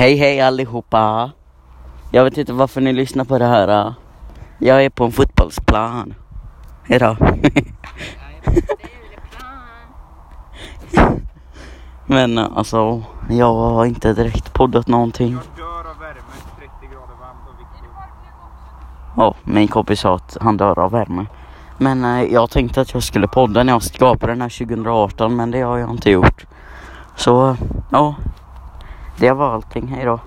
Hej hej allihopa. Jag vet inte varför ni lyssnar på det här. Jag är på en fotbollsplan. Hejdå. Men alltså, jag har inte direkt poddat någonting. Jag dör av värme, 30 grader varmt och Ja, min kompis sa att han dör av värme. Men eh, jag tänkte att jag skulle podda när jag skapade den här 2018 men det har jag inte gjort. Så ja, det var allting. Hejdå.